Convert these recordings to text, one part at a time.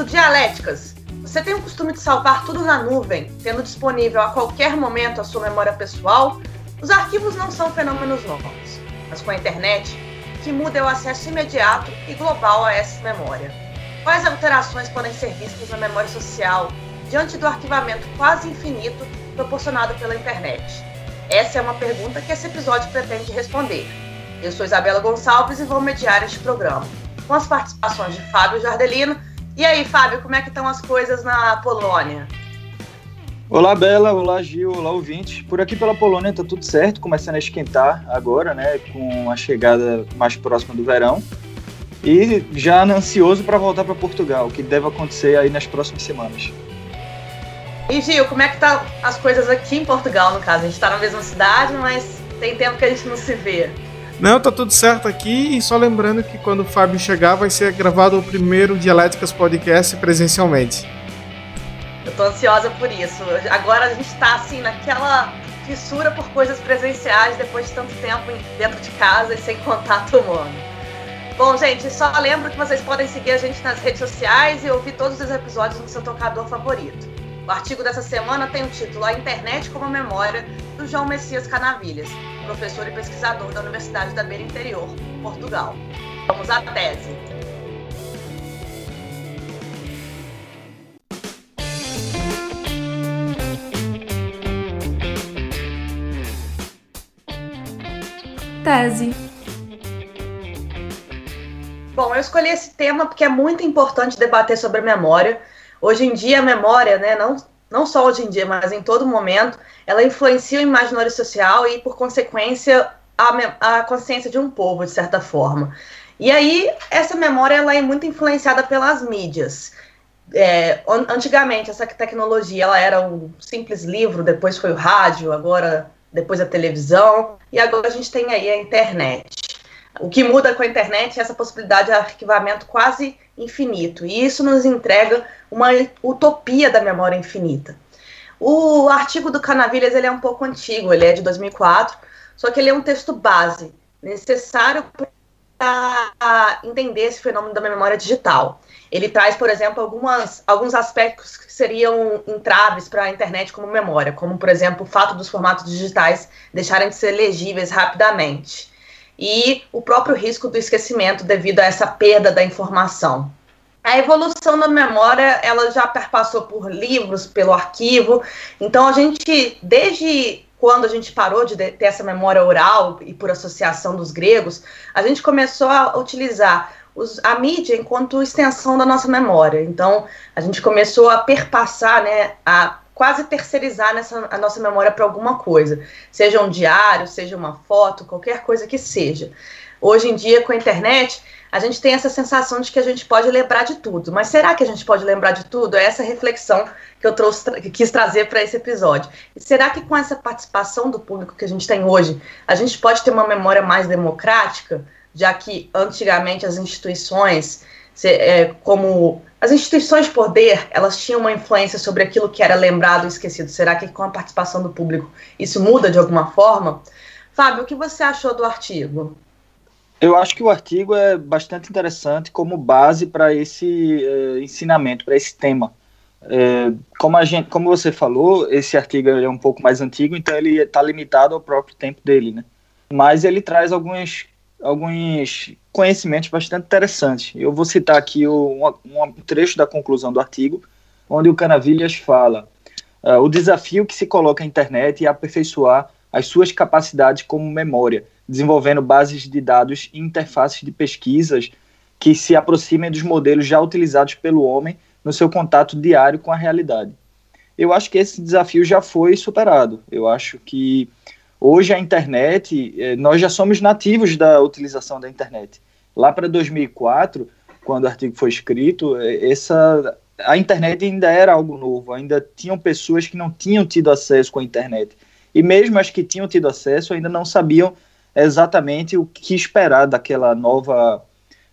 do Dialéticas. Você tem o costume de salvar tudo na nuvem, tendo disponível a qualquer momento a sua memória pessoal? Os arquivos não são fenômenos novos, mas com a internet, que muda é o acesso imediato e global a essa memória. Quais alterações podem ser vistas na memória social diante do arquivamento quase infinito proporcionado pela internet? Essa é uma pergunta que esse episódio pretende responder. Eu sou Isabela Gonçalves e vou mediar este programa, com as participações de Fábio Jardelino. E aí, Fábio, como é que estão as coisas na Polônia? Olá, Bela. Olá, Gil. Olá, ouvinte. Por aqui pela Polônia tá tudo certo, começando a esquentar agora, né, com a chegada mais próxima do verão. E já ansioso para voltar para Portugal, que deve acontecer aí nas próximas semanas. E Gil, como é que tá as coisas aqui em Portugal, no caso? A gente está na mesma cidade, mas tem tempo que a gente não se vê. Não, tá tudo certo aqui e só lembrando que quando o Fábio chegar vai ser gravado o primeiro Dialéticas Podcast presencialmente. Eu tô ansiosa por isso. Agora a gente tá assim naquela fissura por coisas presenciais depois de tanto tempo dentro de casa e sem contato humano. Bom, gente, só lembro que vocês podem seguir a gente nas redes sociais e ouvir todos os episódios no seu tocador favorito. O artigo dessa semana tem o título A Internet como Memória, do João Messias Canavilhas, professor e pesquisador da Universidade da Beira Interior, Portugal. Vamos à tese. Tese. Bom, eu escolhi esse tema porque é muito importante debater sobre a memória. Hoje em dia, a memória, né, não não só hoje em dia, mas em todo momento, ela influencia o imaginário social e, por consequência, a, a consciência de um povo, de certa forma. E aí, essa memória ela é muito influenciada pelas mídias. É, antigamente, essa tecnologia ela era um simples livro, depois foi o rádio, agora depois a televisão, e agora a gente tem aí a internet. O que muda com a internet é essa possibilidade de arquivamento quase infinito. E isso nos entrega uma utopia da memória infinita. O artigo do Canavilhas ele é um pouco antigo, ele é de 2004, só que ele é um texto base, necessário para entender esse fenômeno da memória digital. Ele traz, por exemplo, algumas, alguns aspectos que seriam entraves para a internet como memória, como, por exemplo, o fato dos formatos digitais deixarem de ser legíveis rapidamente e o próprio risco do esquecimento devido a essa perda da informação. A evolução da memória, ela já perpassou por livros, pelo arquivo. Então a gente, desde quando a gente parou de ter essa memória oral e por associação dos gregos, a gente começou a utilizar os, a mídia enquanto extensão da nossa memória. Então a gente começou a perpassar, né, a quase terceirizar nessa, a nossa memória para alguma coisa, seja um diário, seja uma foto, qualquer coisa que seja. Hoje em dia, com a internet, a gente tem essa sensação de que a gente pode lembrar de tudo. Mas será que a gente pode lembrar de tudo? É essa reflexão que eu trouxe, que quis trazer para esse episódio. E será que com essa participação do público que a gente tem hoje, a gente pode ter uma memória mais democrática, já que antigamente as instituições, é, como as instituições de poder, elas tinham uma influência sobre aquilo que era lembrado e esquecido. Será que com a participação do público isso muda de alguma forma? Fábio, o que você achou do artigo? Eu acho que o artigo é bastante interessante como base para esse é, ensinamento, para esse tema. É, como, a gente, como você falou, esse artigo é um pouco mais antigo, então ele está limitado ao próprio tempo dele, né? Mas ele traz alguns alguns conhecimentos bastante interessantes. Eu vou citar aqui o, um, um, trecho da conclusão do artigo, onde o Canavilhas fala uh, o desafio que se coloca à internet é aperfeiçoar as suas capacidades como memória, desenvolvendo bases de dados e interfaces de pesquisas que se aproximem dos modelos já utilizados pelo homem no seu contato diário com a realidade. Eu acho que esse desafio já foi superado. Eu acho que Hoje a internet, eh, nós já somos nativos da utilização da internet. Lá para 2004, quando o artigo foi escrito, eh, essa a internet ainda era algo novo, ainda tinham pessoas que não tinham tido acesso com a internet. E mesmo as que tinham tido acesso ainda não sabiam exatamente o que esperar daquela nova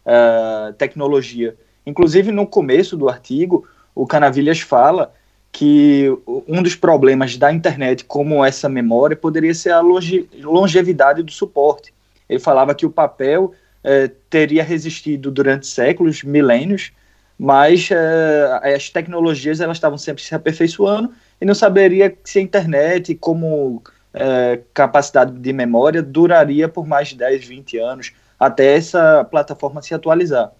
uh, tecnologia. Inclusive, no começo do artigo, o Canavilhas fala que um dos problemas da internet, como essa memória, poderia ser a longe, longevidade do suporte. Ele falava que o papel eh, teria resistido durante séculos, milênios, mas é, as tecnologias elas estavam sempre se aperfeiçoando e não saberia se a internet, como é, capacidade de memória, duraria por mais de 10, 20 anos, até essa plataforma se atualizar.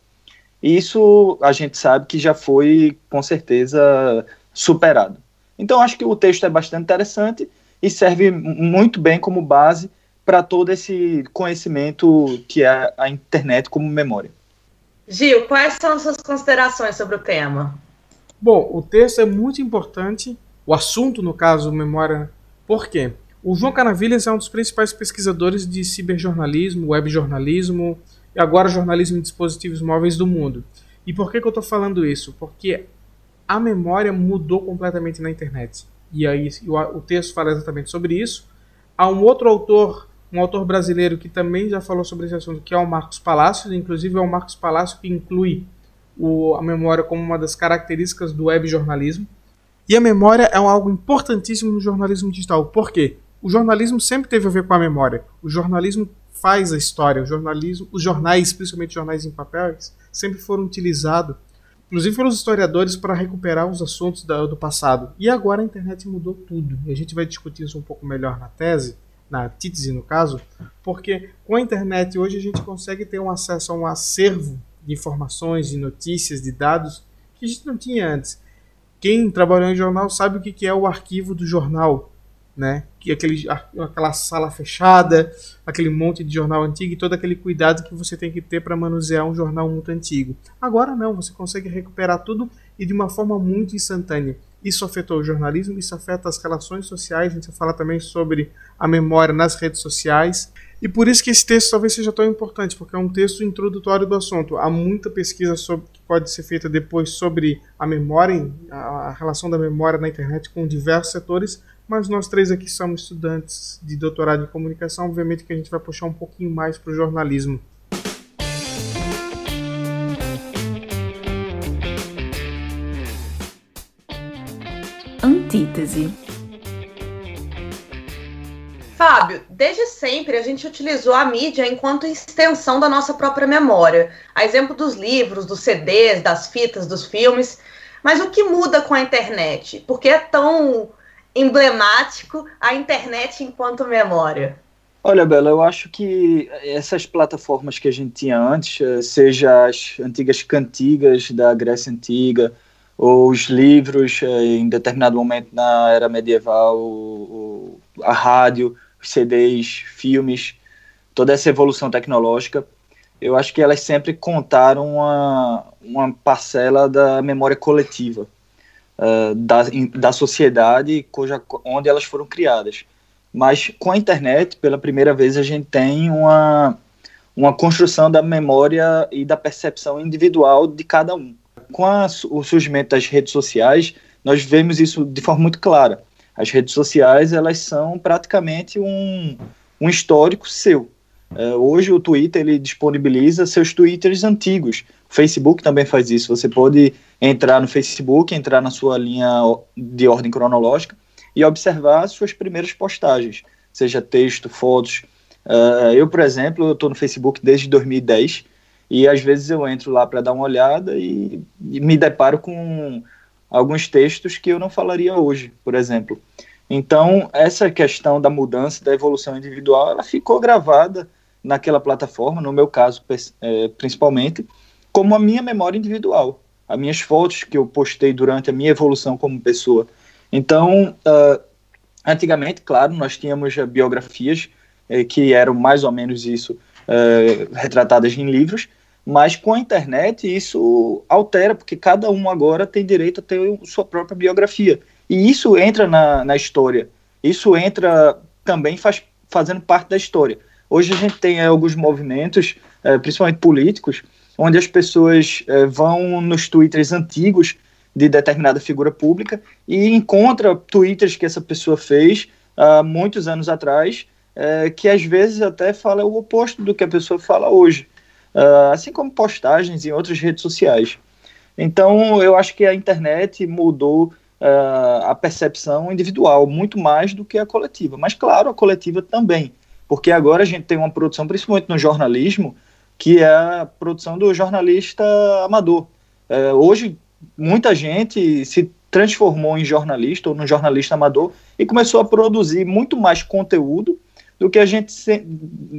Isso a gente sabe que já foi, com certeza, superado. Então, acho que o texto é bastante interessante e serve muito bem como base para todo esse conhecimento que é a internet como memória. Gil, quais são as suas considerações sobre o tema? Bom, o texto é muito importante, o assunto, no caso, memória. Por quê? O João Canavilhas é um dos principais pesquisadores de ciberjornalismo, webjornalismo e agora jornalismo em dispositivos móveis do mundo. E por que, que eu estou falando isso? Porque a memória mudou completamente na internet. E aí o, texto fala exatamente sobre isso. Há um outro autor, um autor brasileiro que também já falou sobre esse assunto, que é o Marcos Palacios. Inclusive é o Marcos Palacios que inclui o, a memória como uma das características do web jornalismo. E a memória é algo importantíssimo no jornalismo digital. Por quê? O jornalismo sempre teve a ver com a memória. O jornalismo faz a história. O jornalismo, os jornais, principalmente jornais em papéis, sempre foram utilizados inclusive pelos historiadores, para recuperar os assuntos do passado. E agora a internet mudou tudo. E a gente vai discutir isso um pouco melhor na tese, na títese no caso, porque com a internet hoje a gente consegue ter um acesso a um acervo de informações, de notícias, de dados que a gente não tinha antes. Quem trabalhou em jornal sabe o que é o arquivo do jornal né? Que aquele, aquela sala fechada, aquele monte de jornal antigo e todo aquele cuidado que você tem que ter para manusear um jornal muito antigo. Agora não, você consegue recuperar tudo e de uma forma muito instantânea. Isso afetou o jornalismo, isso afeta as relações sociais, a gente fala também sobre a memória nas redes sociais. E por isso que esse texto talvez seja tão importante, porque é um texto introdutório do assunto. Há muita pesquisa sobre, que pode ser feita depois sobre a memória, a relação da memória na internet com diversos setores, mas nós três aqui somos estudantes de doutorado em comunicação, obviamente que a gente vai puxar um pouquinho mais para o jornalismo. Antítese. Fábio, desde sempre a gente utilizou a mídia enquanto extensão da nossa própria memória. A exemplo dos livros, dos CDs, das fitas, dos filmes. Mas o que muda com a internet? Por que é tão emblemático a internet enquanto memória? Olha, Bela, eu acho que essas plataformas que a gente tinha antes, eh, seja as antigas cantigas da Grécia Antiga, ou os livros eh, em determinado momento na era medieval, a rádio, os CDs, filmes, toda essa evolução tecnológica, eu acho que elas sempre contaram uma, uma parcela da memória coletiva uh, da, da sociedade cuja, onde elas foram criadas. Mas com a internet, pela primeira vez, a gente tem uma, uma construção da memória e da percepção individual de cada um. Com a, o surgimento das redes sociais, nós vemos isso de forma muito clara. As redes sociais, elas são praticamente um, um histórico seu. Uh, hoje o Twitter ele disponibiliza seus twitters antigos. O Facebook também faz isso. Você pode entrar no Facebook, entrar na sua linha de ordem cronológica e observar suas primeiras postagens, seja texto, fotos. Uh, eu, por exemplo, estou no Facebook desde 2010 e às vezes eu entro lá para dar uma olhada e, e, me deparo com alguns textos que eu não falaria hoje, por exemplo. Então, essa questão da mudança, da evolução individual, ela ficou gravada naquela plataforma, no meu caso, é, principalmente, como a minha memória individual as minhas fotos que eu postei durante a minha evolução como pessoa. Então, uh, antigamente, claro, nós tínhamos biografias eh, que eram mais ou menos isso, uh, retratadas em livros, mas com a internet isso altera, porque cada um agora tem direito a ter sua própria biografia. E isso entra na, na história. Isso entra também faz, fazendo parte da história. Hoje a gente tem alguns movimentos, eh, principalmente políticos, onde as pessoas é, vão nos twitters antigos de determinada figura pública e encontra twitters que essa pessoa fez há muitos anos atrás, é, que às vezes até fala o oposto do que a pessoa fala hoje, assim como postagens em outras redes sociais. Então, eu acho que a internet mudou a percepção individual muito mais do que a coletiva. Mas, claro, a coletiva também, porque agora a gente tem uma produção, principalmente no jornalismo, que é a produção do jornalista amador. É, hoje, muita gente se transformou em jornalista ou no jornalista amador e começou a produzir muito mais conteúdo do que a gente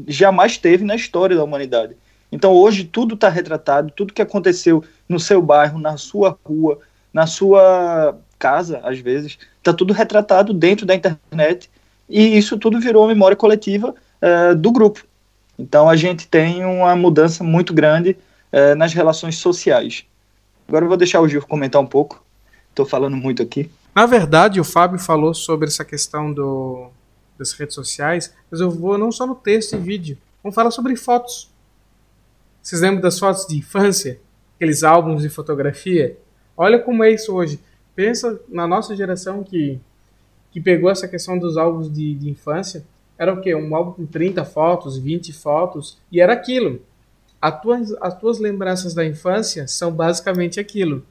jamais teve na história da humanidade. Então hoje tudo está retratado, tudo que aconteceu no seu bairro, na sua rua, na sua casa, às vezes, está tudo retratado dentro da internet e isso tudo virou uma memória coletiva uh, do grupo. Então a gente tem uma mudança muito grande uh, nas relações sociais. Agora eu vou deixar o Gil comentar um pouco. Estou falando muito aqui. Na verdade, o Fábio falou sobre essa questão do, das redes sociais, mas eu vou não só no texto e vídeo. Vamos falar sobre fotos. Vocês lembram das fotos de infância? Aqueles álbuns de fotografia? Olha como é isso hoje. Pensa na nossa geração que, que pegou essa questão dos álbuns de, de infância. Era o quê? Um álbum com 30 fotos, 20 fotos, e era aquilo. As tuas, as tuas lembranças da infância são basicamente aquilo.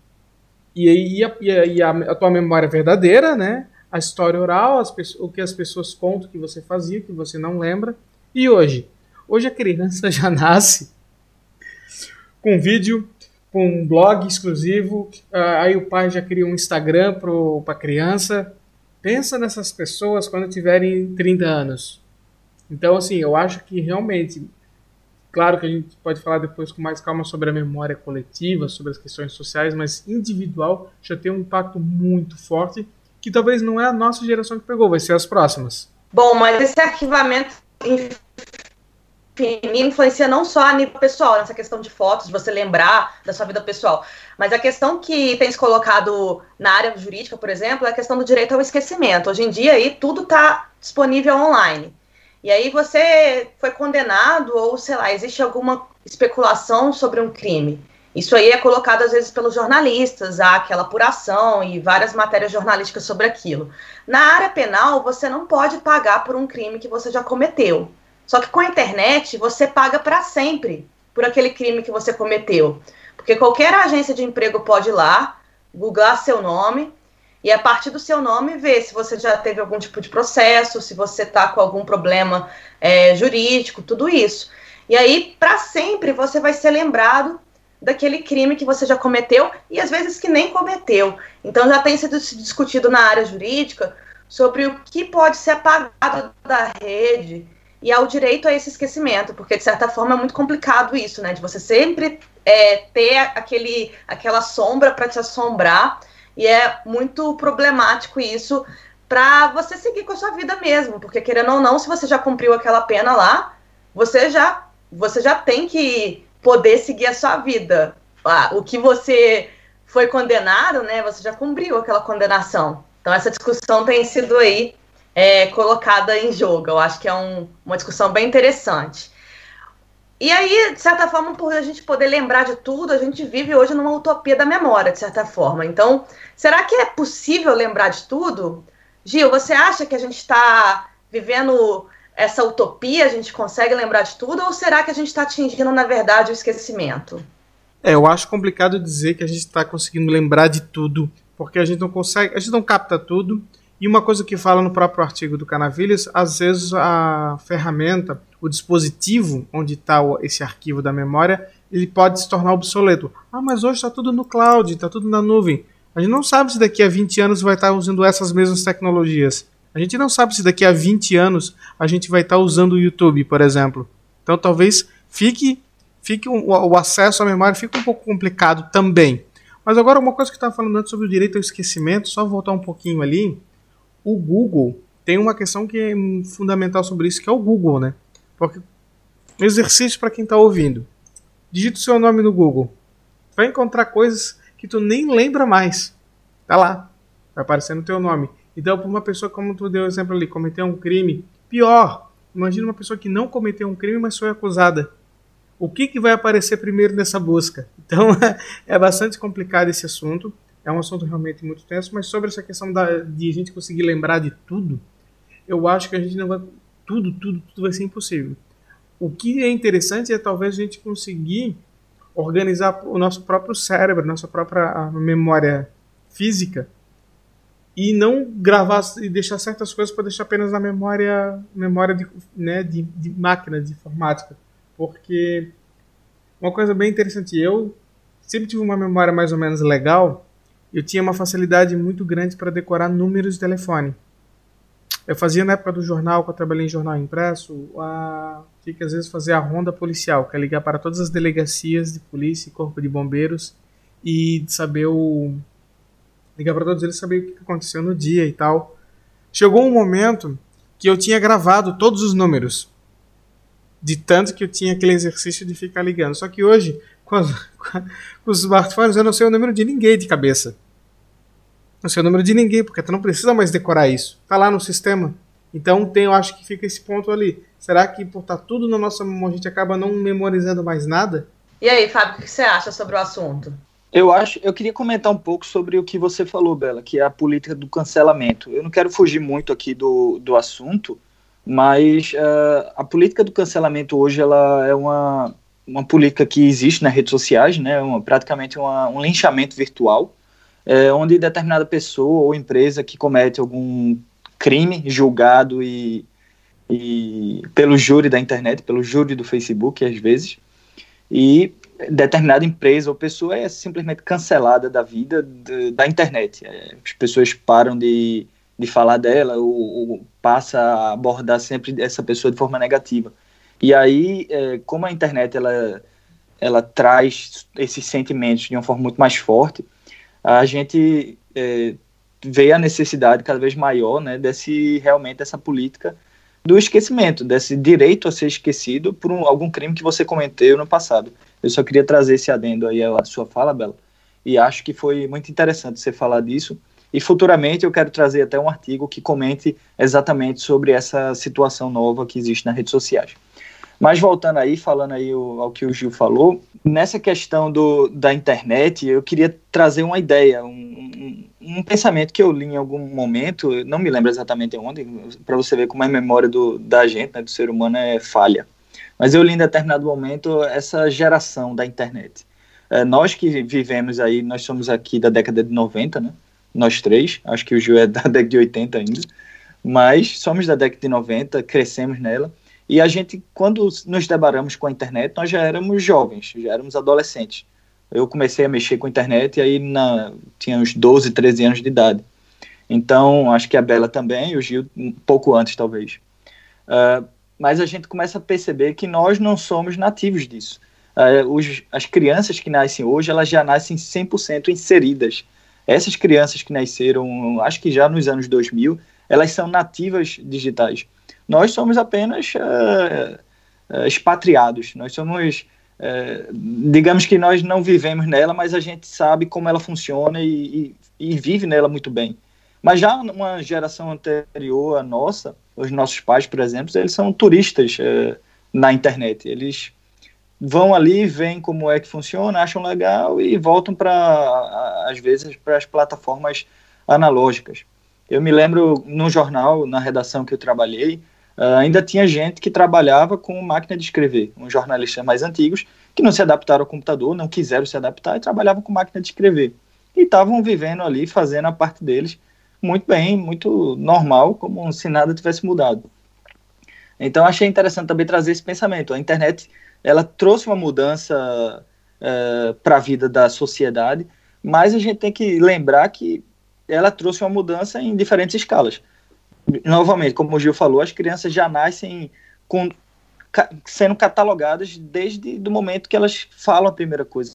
E e a, e a, a tua memória verdadeira, né? A história oral, as, o que as pessoas contam que você fazia, que você não lembra. E hoje? Hoje a criança já nasce com vídeo com um blog exclusivo, uh, aí o pai já cria um Instagram para a criança. Pensa nessas pessoas quando tiverem 30 anos. Então, assim, eu acho que realmente, claro que a gente pode falar depois com mais calma sobre a memória coletiva, sobre as questões sociais, mas individual já tem um impacto muito forte, que talvez não é a nossa geração que pegou, vai ser as próximas. Bom, mas esse arquivamento me influencia não só a nível pessoal, nessa questão de fotos, de você lembrar da sua vida pessoal, mas a questão que tem se colocado na área jurídica, por exemplo, é a questão do direito ao esquecimento. Hoje em dia, aí, tudo está disponível online. E aí você foi condenado, ou sei lá, existe alguma especulação sobre um crime. Isso aí é colocado às vezes pelos jornalistas, há aquela apuração e várias matérias jornalísticas sobre aquilo. Na área penal, você não pode pagar por um crime que você já cometeu. Só que com a internet, você paga para sempre por aquele crime que você cometeu. Porque qualquer agência de emprego pode ir lá, googlar seu nome, e a partir do seu nome ver se você já teve algum tipo de processo, se você está com algum problema é, jurídico, tudo isso. E aí, para sempre, você vai ser lembrado daquele crime que você já cometeu e às vezes que nem cometeu. Então já tem sido discutido na área jurídica sobre o que pode ser apagado da rede, e ao direito a esse esquecimento, porque de certa forma é muito complicado isso, né? De você sempre é, ter aquele, aquela sombra para te assombrar, e é muito problemático isso para você seguir com a sua vida mesmo, porque querendo ou não, se você já cumpriu aquela pena lá, você já você já tem que poder seguir a sua vida. O que você foi condenado, né? Você já cumpriu aquela condenação. Então essa discussão tem sido aí é, colocada em jogo. Eu acho que é um, uma discussão bem interessante. E aí, de certa forma, por a gente poder lembrar de tudo, a gente vive hoje numa utopia da memória, de certa forma. Então, será que é possível lembrar de tudo? Gil, você acha que a gente está vivendo essa utopia, a gente consegue lembrar de tudo, ou será que a gente está atingindo, na verdade, o esquecimento? É, eu acho complicado dizer que a gente está conseguindo lembrar de tudo, porque a gente não consegue, a gente não capta tudo, e uma coisa que fala no próprio artigo do Canavilhas, às vezes a ferramenta, o dispositivo onde está esse arquivo da memória, ele pode se tornar obsoleto. Ah, mas hoje está tudo no cloud, está tudo na nuvem. A gente não sabe se daqui a 20 anos vai estar tá usando essas mesmas tecnologias. A gente não sabe se daqui a 20 anos a gente vai estar tá usando o YouTube, por exemplo. Então talvez fique, fique o, o acesso à memória fique um pouco complicado também. Mas agora uma coisa que estava falando antes sobre o direito ao esquecimento, só voltar um pouquinho ali o Google tem uma questão que é fundamental sobre isso, que é o Google, né? Porque exercício para quem está ouvindo. Digita o seu nome no Google. Vai encontrar coisas que tu nem lembra mais. Tá lá. Vai aparecer no teu nome. Então, para uma pessoa como tu deu o exemplo ali, cometer um crime, pior. Imagina uma pessoa que não cometeu um crime, mas foi acusada. O que, que vai aparecer primeiro nessa busca? Então, é bastante complicado esse assunto é um assunto realmente muito tenso, mas sobre essa questão da, de a gente conseguir lembrar de tudo, eu acho que a gente não vai. Tudo, tudo, tudo vai ser impossível. O que é interessante é talvez a gente conseguir organizar o nosso próprio cérebro, nossa própria memória física e não gravar e deixar certas coisas para deixar apenas na memória memória de, né, de, de máquina de informática porque uma coisa bem interessante eu sempre tive uma memória mais ou menos legal, eu tinha uma facilidade muito grande para decorar números de telefone. Eu fazia na época do jornal, quando eu trabalhei em jornal impresso, a... tinha que às vezes fazer a ronda policial, que é ligar para todas as delegacias de polícia e corpo de bombeiros e saber o. ligar para todos eles saber o que aconteceu no dia e tal. Chegou um momento que eu tinha gravado todos os números. De tanto que eu tinha aquele exercício de ficar ligando. Só que hoje, com, as, com os smartphones, eu não sei o número de ninguém de cabeça. Não sei o número de ninguém, porque tu não precisa mais decorar isso. Tá lá no sistema. Então tem, eu acho que fica esse ponto ali. Será que por estar tá tudo na nossa memória a gente acaba não memorizando mais nada? E aí, Fábio, o que você acha sobre o assunto? Eu acho, eu queria comentar um pouco sobre o que você falou, Bela, que é a política do cancelamento. Eu não quero fugir muito aqui do, do assunto, mas uh, a política do cancelamento hoje ela é uma, uma política que existe nas redes sociais, né? Uma, praticamente uma, um linchamento virtual é, onde determinada pessoa ou empresa que comete algum crime julgado e, e pelo júri da internet, pelo júri do Facebook, às vezes, e determinada empresa ou pessoa é simplesmente cancelada da vida de, da internet. É, as pessoas param de, de falar dela ou, ou, passa a abordar sempre essa pessoa de forma negativa. E aí, é, como a internet ela, ela traz esses sentimentos de uma forma muito mais forte, a gente é, vê a necessidade cada vez maior né, desse realmente dessa política do esquecimento, desse direito a ser esquecido por um, algum crime que você cometeu no passado. Eu só queria trazer esse adendo aí à sua fala, Bela, e acho que foi muito interessante você falar disso. E futuramente eu quero trazer até um artigo que comente exatamente sobre essa situação nova que existe nas redes sociais. Mas voltando aí, falando aí o, ao que o Gil falou, nessa questão do, da internet, eu queria trazer uma ideia, um, um, um pensamento que eu li em algum momento, não me lembro exatamente onde, para você ver como a memória do, da gente, né, do ser humano, é falha. Mas eu li em determinado momento essa geração da internet. É, nós que vivemos aí, nós somos aqui da década de 90, né? Nós três, acho que o Gil é da década de 80 ainda, mas somos da década de 90, crescemos nela. E a gente, quando nos deparamos com a internet, nós já éramos jovens, já éramos adolescentes. Eu comecei a mexer com a internet e aí na, tinha uns 12, 13 anos de idade. Então, acho que a Bela também, o Gil um pouco antes, talvez. Uh, mas a gente começa a perceber que nós não somos nativos disso. Uh, os, as crianças que nascem hoje, elas já nascem 100% inseridas. Essas crianças que nasceram, acho que já nos anos 2000, elas são nativas digitais. Nós somos apenas uh, uh, expatriados, nós somos, uh, digamos que nós não vivemos nela, mas a gente sabe como ela funciona e, e, e vive nela muito bem. Mas já uma geração anterior à nossa, os nossos pais, por exemplo, eles são turistas na internet. Eles vão ali, veem como é que funciona, acham legal e voltam para, às vezes, para as plataformas analógicas. Eu me lembro no jornal, na redação que eu trabalhei, Uh, ainda tinha gente que trabalhava com máquina de escrever, uns jornalistas mais antigos, que não se adaptaram ao computador, não quiseram se adaptar e trabalhavam com máquina de escrever. E estavam vivendo ali, fazendo a parte deles muito bem, muito normal, como se nada tivesse mudado. Então achei interessante também trazer esse pensamento. A internet ela trouxe uma mudança uh, para a vida da sociedade, mas a gente tem que lembrar que ela trouxe uma mudança em diferentes escalas novamente, como o Gil falou, as crianças já nascem com, sendo catalogadas desde o momento que elas falam a primeira coisa.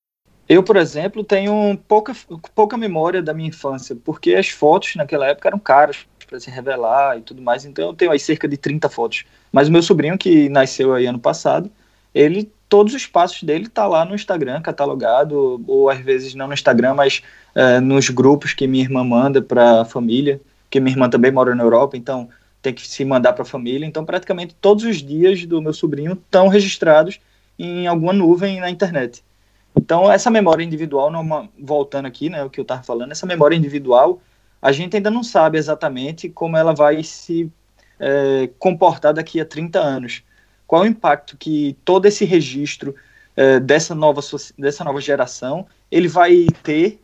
Eu, por exemplo, tenho pouca, pouca memória da minha infância, porque as fotos naquela época eram caras para se revelar e tudo mais, então eu tenho aí cerca de 30 fotos. Mas o meu sobrinho, que nasceu aí ano passado, ele todos os passos dele tá lá no Instagram catalogado, ou às vezes não no Instagram, mas é, nos grupos que minha irmã manda para a família porque minha irmã também mora na Europa, então tem que se mandar para a família. Então, praticamente todos os dias do meu sobrinho estão registrados em alguma nuvem na internet. Então, essa memória individual, numa, voltando aqui, né, o que eu estava falando, essa memória individual, a gente ainda não sabe exatamente como ela vai se é, comportar daqui a 30 anos. Qual o impacto que todo esse registro é, dessa, nova, dessa nova geração ele vai ter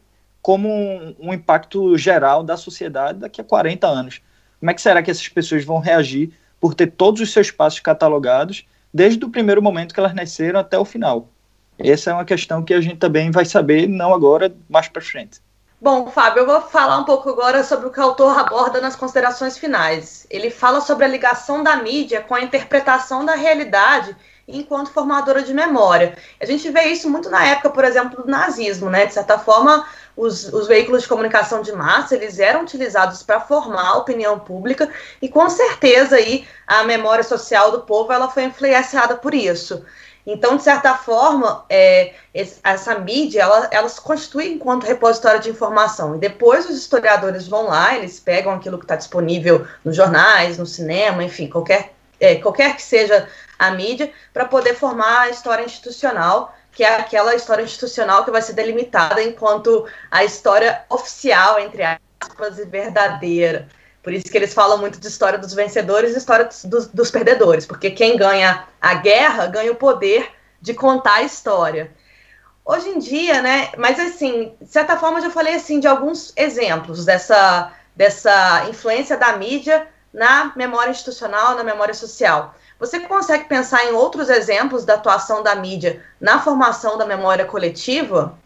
como um, um, impacto geral da sociedade daqui a 40 anos. Como é que será que essas pessoas vão reagir por ter todos os seus passos catalogados desde o primeiro momento que elas nasceram até o final? Essa é uma questão que a gente também vai saber, não agora, mais para frente. Bom, Fábio, eu vou falar um pouco agora sobre o que o autor aborda nas considerações finais. Ele fala sobre a ligação da mídia com a interpretação da realidade enquanto formadora de memória. A gente vê isso muito na época, por exemplo, do nazismo, né? De certa forma, os, os veículos de comunicação de massa, eles eram utilizados para formar a opinião pública e, com certeza, aí, a memória social do povo, ela foi influenciada por isso. Então, de certa forma, é, essa mídia, ela, ela se constitui enquanto repositório de informação. E depois os historiadores vão lá, eles pegam aquilo que está disponível nos jornais, no cinema, enfim, qualquer, é, qualquer que seja a mídia, para poder formar a história institucional, que é aquela história institucional que vai ser delimitada enquanto a história oficial, entre aspas, e verdadeira. Por isso que eles falam muito de história dos vencedores e história dos, dos, perdedores, porque quem ganha a guerra ganha o poder de contar a história. Hoje em dia, né? Mas assim, de certa forma, eu já falei assim de alguns exemplos dessa, dessa influência da mídia na memória institucional, na memória social. Você consegue pensar em outros exemplos da atuação da mídia na formação da memória coletiva?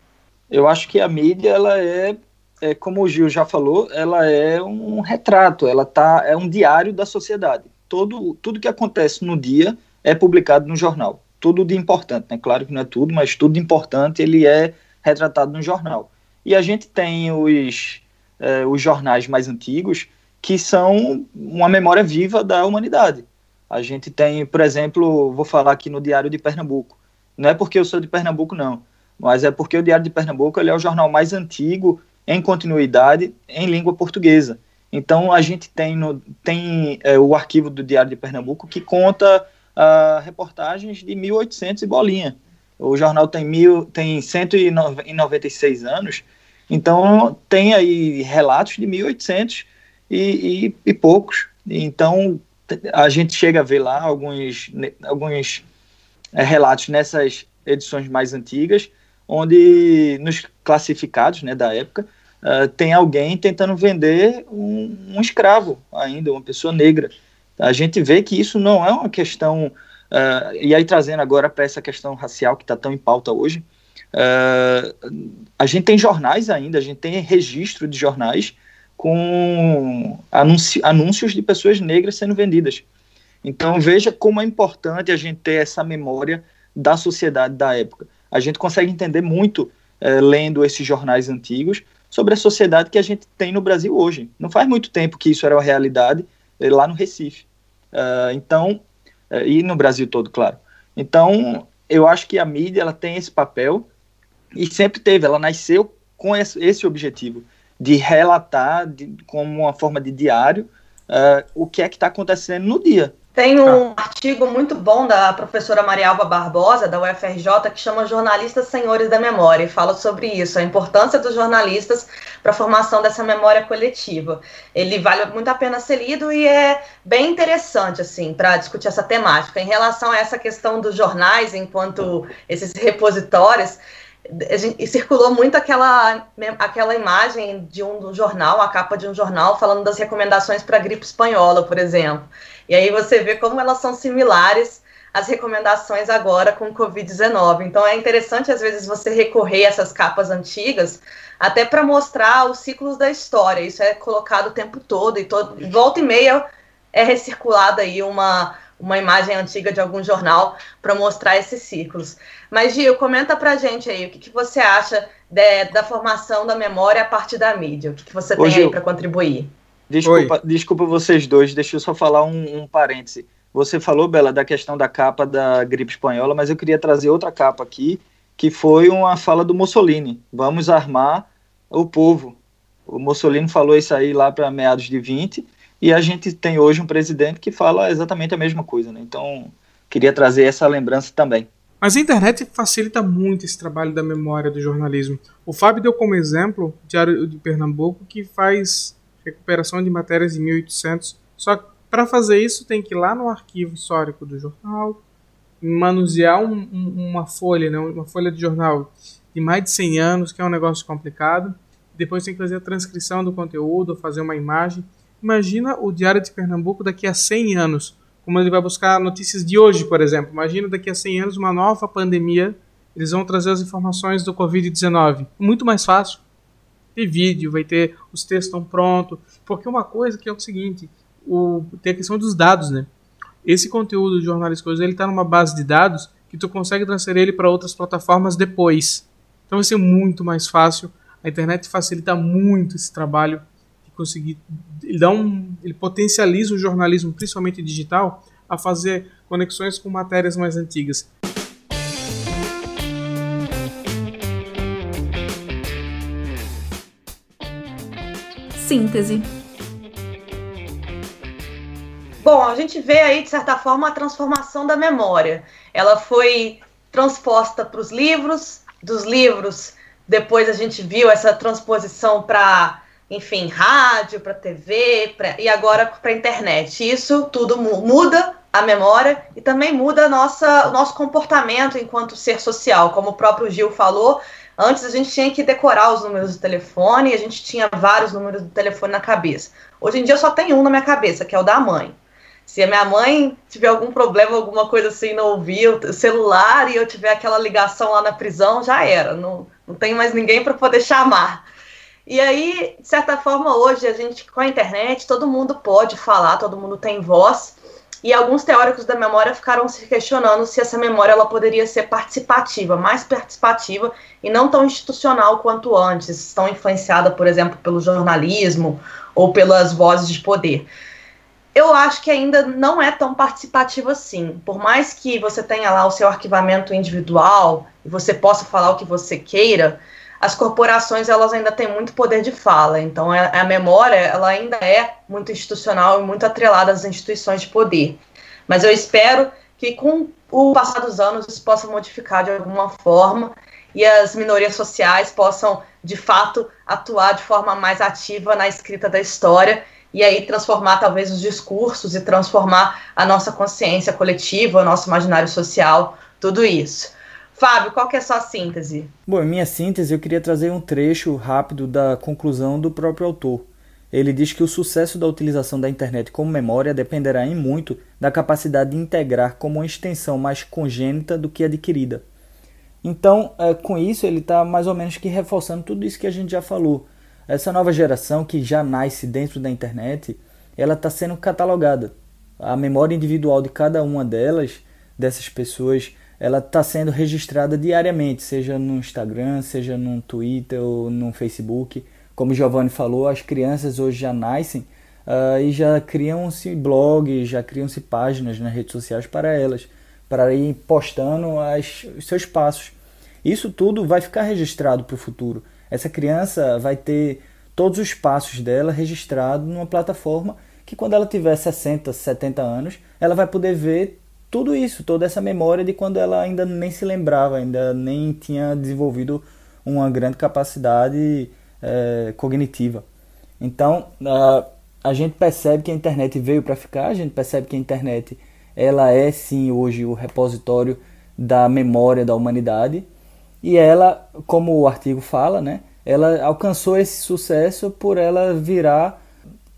Eu acho que a mídia ela é é, como o Gil já falou, ela é um retrato, ela tá, é um diário da sociedade. Todo, tudo que acontece no dia é publicado no jornal. Tudo de importante, né? Claro que não é tudo, mas tudo de importante ele é retratado no jornal. E a gente tem os, é, os jornais mais antigos que são uma memória viva da humanidade. A gente tem, por exemplo, vou falar aqui no Diário de Pernambuco. Não é porque eu sou de Pernambuco, não, mas é porque o Diário de Pernambuco é o jornal mais antigo em continuidade em língua portuguesa. Então, a gente tem, no, tem é, o arquivo do Diário de Pernambuco que conta uh, reportagens de 1800 e bolinha. O jornal tem, mil, tem 196 anos, então tem aí relatos de 1800 e, e, e poucos. Então, a gente chega a ver lá alguns, alguns é, relatos nessas edições mais antigas, onde nos classificados né, da época uh, tem alguém tentando vender um, um, escravo ainda, uma pessoa negra. A gente vê que isso não é uma questão, uh, e aí trazendo agora para essa questão racial que está tão em pauta hoje, uh, a gente tem jornais ainda, a gente tem registro de jornais com anúncios de pessoas negras sendo vendidas. Então veja como é importante a gente ter essa memória da sociedade da época a gente consegue entender muito é, lendo esses jornais antigos sobre a sociedade que a gente tem no Brasil hoje. Não faz muito tempo que isso era uma realidade é, lá no Recife. Uh, então, e no Brasil todo, claro. Então, eu acho que a mídia ela tem esse papel e sempre teve, ela nasceu com esse objetivo de relatar de, como uma forma de diário uh, o que é que está acontecendo no dia. Tem um ah. artigo muito bom da professora Marialva Barbosa, da UFRJ, que chama Jornalistas Senhores da Memória, e fala sobre isso, a importância dos jornalistas para a formação dessa memória coletiva. Ele vale muito a pena ser lido e é bem interessante, assim, para discutir essa temática. Em relação a essa questão dos jornais, enquanto esses repositórios, e circulou muito aquela, aquela imagem de um jornal, a capa de um jornal, falando das recomendações para a gripe espanhola, por exemplo. E aí você vê como elas são similares às recomendações agora com o Covid-19. Então é interessante, às vezes, você recorrer a essas capas antigas, até para mostrar os ciclos da história. Isso é colocado o tempo todo, e todo, volta e meia é recirculada aí uma, uma imagem antiga de algum jornal para mostrar esses ciclos. Mas, Gil, comenta pra gente aí, o que, que você acha de, da formação da memória a partir da mídia? O que, que você Ô, tem Gil, aí para contribuir? Desculpa, desculpa vocês dois, deixa eu só falar um, um parêntese. Você falou, Bela, da questão da capa da gripe espanhola, mas eu queria trazer outra capa aqui, que foi uma fala do Mussolini. Vamos armar o povo. O Mussolini falou isso aí lá para meados de 20, e a gente tem hoje um presidente que fala exatamente a mesma coisa. Né? Então, queria trazer essa lembrança também. Mas a internet facilita muito esse trabalho da memória do jornalismo. O Fábio deu como exemplo o Diário de Pernambuco, que faz recuperação de matérias de 1800. Só que para fazer isso tem que ir lá no arquivo histórico do jornal, manusear um, um, uma folha, né, uma folha de jornal de mais de 100 anos, que é um negócio complicado. Depois tem que fazer a transcrição do conteúdo, fazer uma imagem. Imagina o Diário de Pernambuco daqui a 100 anos, como ele vai buscar notícias de hoje, por exemplo. Imagina daqui a 100 anos uma nova pandemia eles vão trazer as informações do Covid-19. Muito mais fácil. Tem vídeo, vai ter os textos estão prontos. Porque uma coisa que é o seguinte, o, tem a questão dos dados, né? Esse conteúdo do jornalismo ele está numa base de dados que tu consegue transferir ele para outras plataformas depois. Então vai ser muito mais fácil. A internet facilita muito esse trabalho de conseguir. Ele, dá um, ele potencializa o jornalismo, principalmente digital, a fazer conexões com matérias mais antigas. Síntese. Bom, a gente vê aí, de certa forma, a transformação da memória. Ela foi transposta para os livros, dos livros, depois a gente viu essa transposição para, enfim, rádio, para TV, pra, e agora para internet. Isso tudo muda a memória e também muda nossa, o nosso comportamento enquanto ser social. Como o próprio Gil falou, antes a gente tinha que decorar os números do telefone e a gente tinha vários números do telefone na cabeça. Hoje em dia só tenho um na minha cabeça, que é o da mãe. Se a minha mãe tiver algum problema, alguma coisa assim, não ouvir o celular e eu tiver aquela ligação lá na prisão, já era. Não, não tem mais ninguém para poder chamar. E aí, de certa forma, hoje a gente, com a internet, todo mundo pode falar, todo mundo tem voz. E alguns teóricos da memória ficaram se questionando se essa memória ela poderia ser participativa, mais participativa e não tão institucional quanto antes, tão influenciada, por exemplo, pelo jornalismo ou pelas vozes de poder eu acho que ainda não é tão participativo assim. Por mais que você tenha lá o seu arquivamento individual e você possa falar o que você queira, as corporações elas ainda têm muito poder de fala. Então a, a memória ela ainda é muito institucional e muito atrelada às instituições de poder. Mas eu espero que com o passar dos anos isso possa modificar de alguma forma e as minorias sociais possam de fato atuar de forma mais ativa na escrita da história e aí transformar talvez os discursos e transformar a nossa consciência coletiva, o nosso imaginário social, tudo isso. Fábio, qual que é a sua síntese? Bom, minha síntese eu queria trazer um trecho rápido da conclusão do próprio autor. Ele diz que o sucesso da utilização da internet como memória dependerá em muito da capacidade de integrar como uma extensão mais congênita do que adquirida. Então, é, com isso, ele está mais ou menos que reforçando tudo isso que a gente já falou. Essa nova geração que já nasce dentro da internet, ela está sendo catalogada. A memória individual de cada uma delas, dessas pessoas, ela está sendo registrada diariamente, seja no Instagram, seja no Twitter ou no Facebook. Como o Giovanni falou, as crianças hoje já nascem uh, e já criam-se blogs, já criam-se páginas nas redes sociais para elas, para ir postando as, os seus passos. Isso tudo vai ficar registrado para o futuro. Essa criança vai ter todos os passos dela registrados numa plataforma que quando ela tiver 60, 70 anos, ela vai poder ver tudo isso, toda essa memória de quando ela ainda nem se lembrava, ainda nem tinha desenvolvido uma grande capacidade é, cognitiva. Então, a, a gente percebe que a internet veio para ficar, a gente percebe que a internet ela é sim hoje o repositório da memória da humanidade e ela, como o artigo fala, né, ela alcançou esse sucesso por ela virar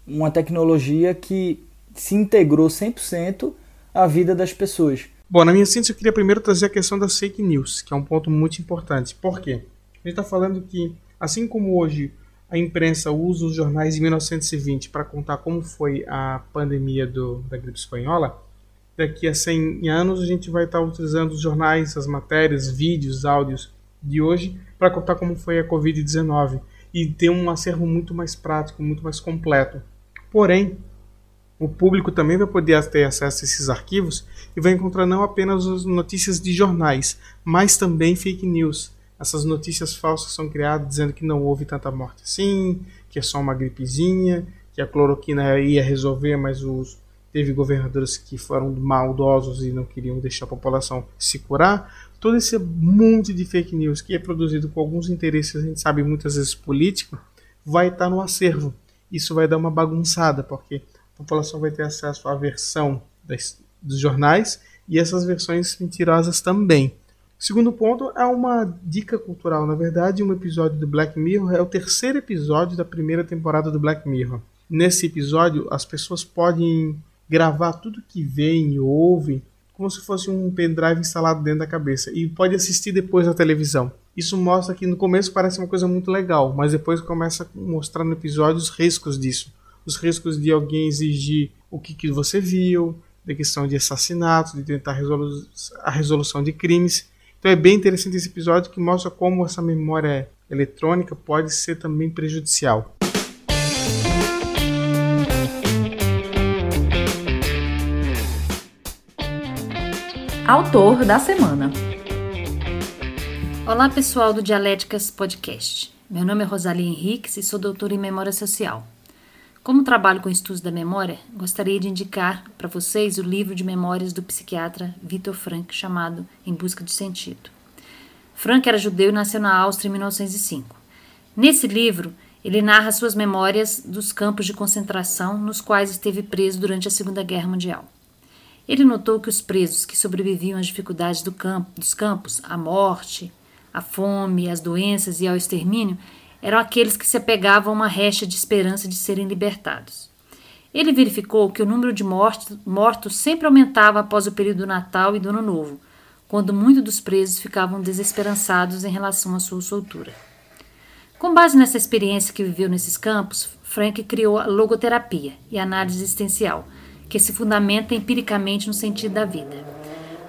uma tecnologia que se integrou 100% à vida das pessoas. Bom, na minha síntese eu queria primeiro trazer a questão das fake news, que é um ponto muito importante. Por quê? A gente está falando que, assim como hoje a imprensa usa os jornais de 1920 para contar como foi a pandemia do, da gripe espanhola, daqui a 100 anos a gente vai estar utilizando os jornais, as matérias, vídeos, áudios de hoje para contar como foi a Covid-19 e ter um acervo muito mais prático, muito mais completo. Porém, o público também vai poder ter acesso a esses arquivos e vai encontrar não apenas as notícias de jornais, mas também fake news. Essas notícias falsas são criadas dizendo que não houve tanta morte assim, que é só uma gripezinha, que a cloroquina ia resolver, mas os teve governadores que foram maldosos e não queriam deixar a população se curar. Todo esse monte de fake news que é produzido com alguns interesses, a gente sabe muitas vezes político, vai estar no acervo. Isso vai dar uma bagunçada, porque a população vai ter acesso à versão das, dos jornais e essas versões mentirosas também. Segundo ponto é uma dica cultural. Na verdade, um episódio do Black Mirror é o terceiro episódio da primeira temporada do Black Mirror. Nesse episódio, as pessoas podem gravar tudo que veem e ouvem como se fosse um pendrive instalado dentro da cabeça e pode assistir depois na televisão. Isso mostra que no começo parece uma coisa muito legal, mas depois começa a mostrar no episódio os riscos disso. Os riscos de alguém exigir o que, que você viu, da questão de assassinato, de tentar resolu a resolução de crimes. Então é bem interessante esse episódio que mostra como essa memória eletrônica pode ser também prejudicial. Autor da semana. Olá, pessoal do Dialéticas Podcast. Meu nome é Rosalie Henriques e sou doutora em Memória Social. Como trabalho com estudos da memória, gostaria de indicar para vocês o livro de memórias do psiquiatra Viktor Frank chamado Em Busca de Sentido. Frank era judeu e nasceu na Áustria em 1905. Nesse livro, ele narra suas memórias dos campos de concentração nos quais esteve preso durante a Segunda Guerra Mundial. Ele notou que os presos que sobreviviam às dificuldades do campo, dos campos, à morte, à fome, às doenças e ao extermínio, eram aqueles que se apegavam a uma recha de esperança de serem libertados. Ele verificou que o número de mortos, sempre aumentava após o período do Natal e do Ano Novo, quando muitos dos presos ficavam desesperançados em relação à sua soltura. Com base nessa experiência que viveu nesses campos, Frank criou a logoterapia e a análise existencial, que se fundamenta empiricamente no sentido da vida.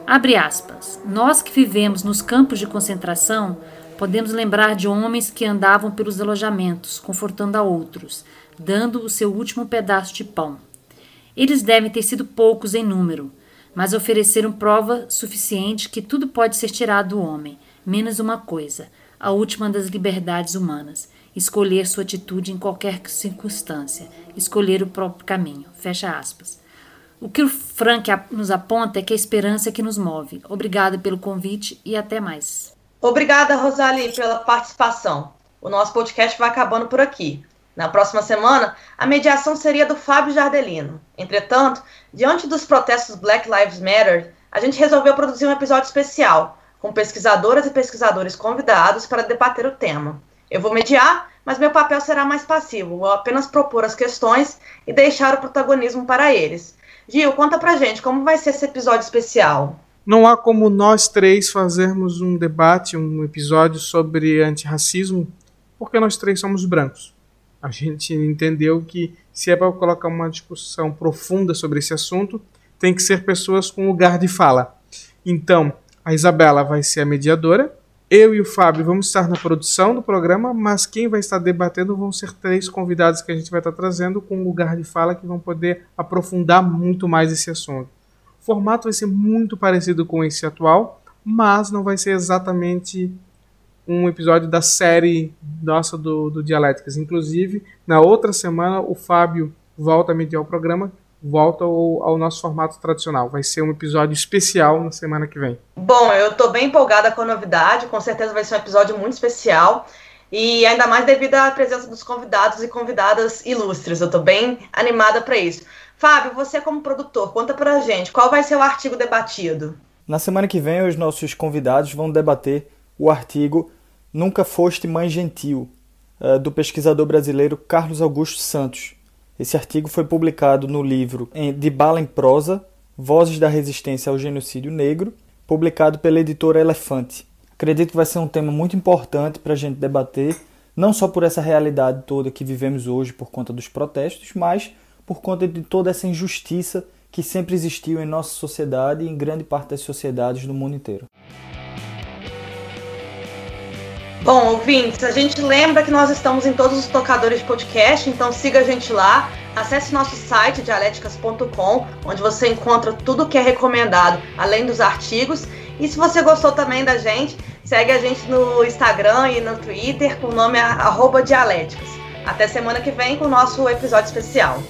Abre aspas. Nós que vivemos nos campos de concentração podemos lembrar de homens que andavam pelos alojamentos, confortando a outros, dando o seu último pedaço de pão. Eles devem ter sido poucos em número, mas ofereceram prova suficiente que tudo pode ser tirado do homem, menos uma coisa, a última das liberdades humanas: escolher sua atitude em qualquer circunstância, escolher o próprio caminho. Fecha aspas. O que o Frank nos aponta é que a esperança é que nos move. Obrigada pelo convite e até mais. Obrigada, Rosalie, pela participação. O nosso podcast vai acabando por aqui. Na próxima semana, a mediação seria do Fábio Jardelino. Entretanto, diante dos protestos Black Lives Matter, a gente resolveu produzir um episódio especial, com pesquisadoras e pesquisadores convidados para debater o tema. Eu vou mediar, mas meu papel será mais passivo, vou apenas propor as questões e deixar o protagonismo para eles. Gil, conta pra gente como vai ser esse episódio especial. Não há como nós três fazermos um debate, um episódio sobre antirracismo, porque nós três somos brancos. A gente entendeu que se é para colocar uma discussão profunda sobre esse assunto, tem que ser pessoas com lugar de fala. Então, a Isabela vai ser a mediadora, eu e o Fábio vamos estar na produção do programa, mas quem vai estar debatendo vão ser três convidados que a gente vai estar trazendo com lugar de fala que vão poder aprofundar muito mais esse assunto. O formato vai ser muito parecido com esse atual, mas não vai ser exatamente um episódio da série nossa do, do Dialéticas. Inclusive, na outra semana, o Fábio volta a mediar o programa volta ao, ao, nosso formato tradicional. Vai ser um episódio especial na semana que vem. Bom, eu estou bem empolgada com a novidade, com certeza vai ser um episódio muito especial. E ainda mais devido à presença dos convidados e convidadas ilustres. Eu estou bem animada para isso. Fábio, você como produtor, conta para gente, qual vai ser o artigo debatido? Na semana que vem, os nossos convidados vão debater o artigo Nunca Foste Mãe Gentil, eh, do pesquisador brasileiro Carlos Augusto Santos, esse artigo foi publicado no livro De Bala em Prosa, Vozes da Resistência ao Genocídio Negro, publicado pela editora Elefante. Acredito que vai ser um tema muito importante para a gente debater, não só por essa realidade toda que vivemos hoje por conta dos protestos, mas por conta de toda essa injustiça que sempre existiu em nossa sociedade e em grande parte das sociedades do mundo inteiro. Bom, ouvintes, a gente lembra que nós estamos em todos os tocadores de podcast, então siga a gente lá. Acesse nosso site dialéticas.com, onde você encontra tudo que é recomendado, além dos artigos. E se você gostou também da gente, segue a gente no Instagram e no Twitter com o nome arroba dialéticas. Até semana que vem com o nosso episódio especial.